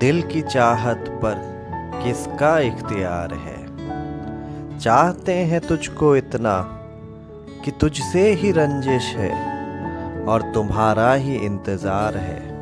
दिल की चाहत पर किसका इख्तियार है? चाहते हैं तुझको इतना कि तुझसे ही रंजिश है और तुम्हारा ही इंतज़ार है।